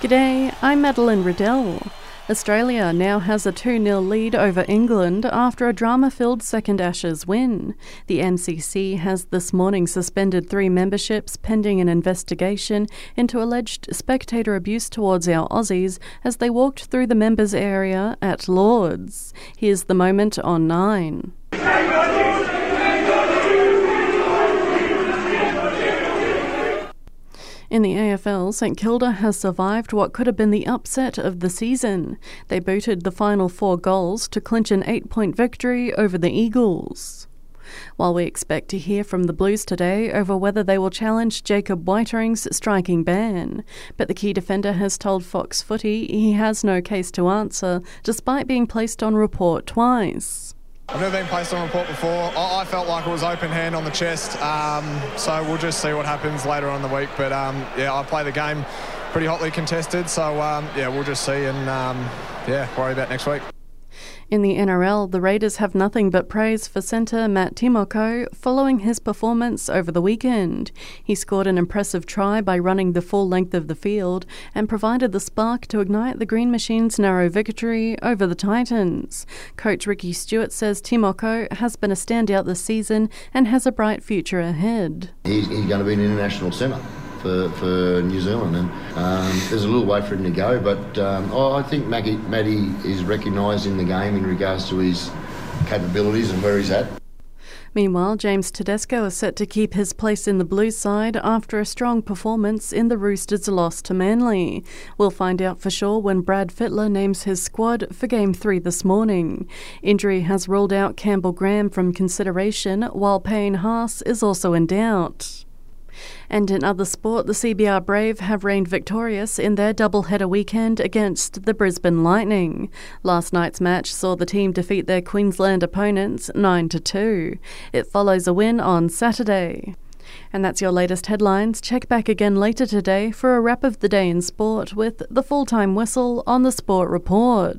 G'day, I'm Madeline Riddell. Australia now has a 2 0 lead over England after a drama filled second Ashes win. The MCC has this morning suspended three memberships pending an investigation into alleged spectator abuse towards our Aussies as they walked through the members' area at Lords. Here's the moment on 9. In the AFL, St Kilda has survived what could have been the upset of the season. They booted the final four goals to clinch an eight point victory over the Eagles. While we expect to hear from the Blues today over whether they will challenge Jacob Weitering's striking ban, but the key defender has told Fox Footy he has no case to answer, despite being placed on report twice. I've never been placed on report before. I, felt like it was open hand on the chest, um, so we'll just see what happens later on in the week. But um, yeah, I play the game pretty hotly contested, so um, yeah, we'll just see and um, yeah, worry about next week. In the NRL, the Raiders have nothing but praise for centre Matt Timoko following his performance over the weekend. He scored an impressive try by running the full length of the field and provided the spark to ignite the Green Machine's narrow victory over the Titans. Coach Ricky Stuart says Timoko has been a standout this season and has a bright future ahead. He's, he's going to be an international centre for, for New Zealand. And um, there's a little way for him to go, but um, I think Maggie, Matty is recognised in the game in regards to his capabilities and where he's at. Meanwhile, James Tedesco is set to keep his place in the Blues side after a strong performance in the Roosters' loss to Manly. We'll find out for sure when Brad Fittler names his squad for Game 3 this morning. Injury has ruled out Campbell Graham from consideration, while Payne Haas is also in doubt. And in other sport, the CBR Brave have reigned victorious in their doubleheader weekend against the Brisbane Lightning. Last night's match saw the team defeat their Queensland opponents 9 to 2. It follows a win on Saturday. And that's your latest headlines. Check back again later today for a wrap of the day in sport with the full time whistle on the Sport Report.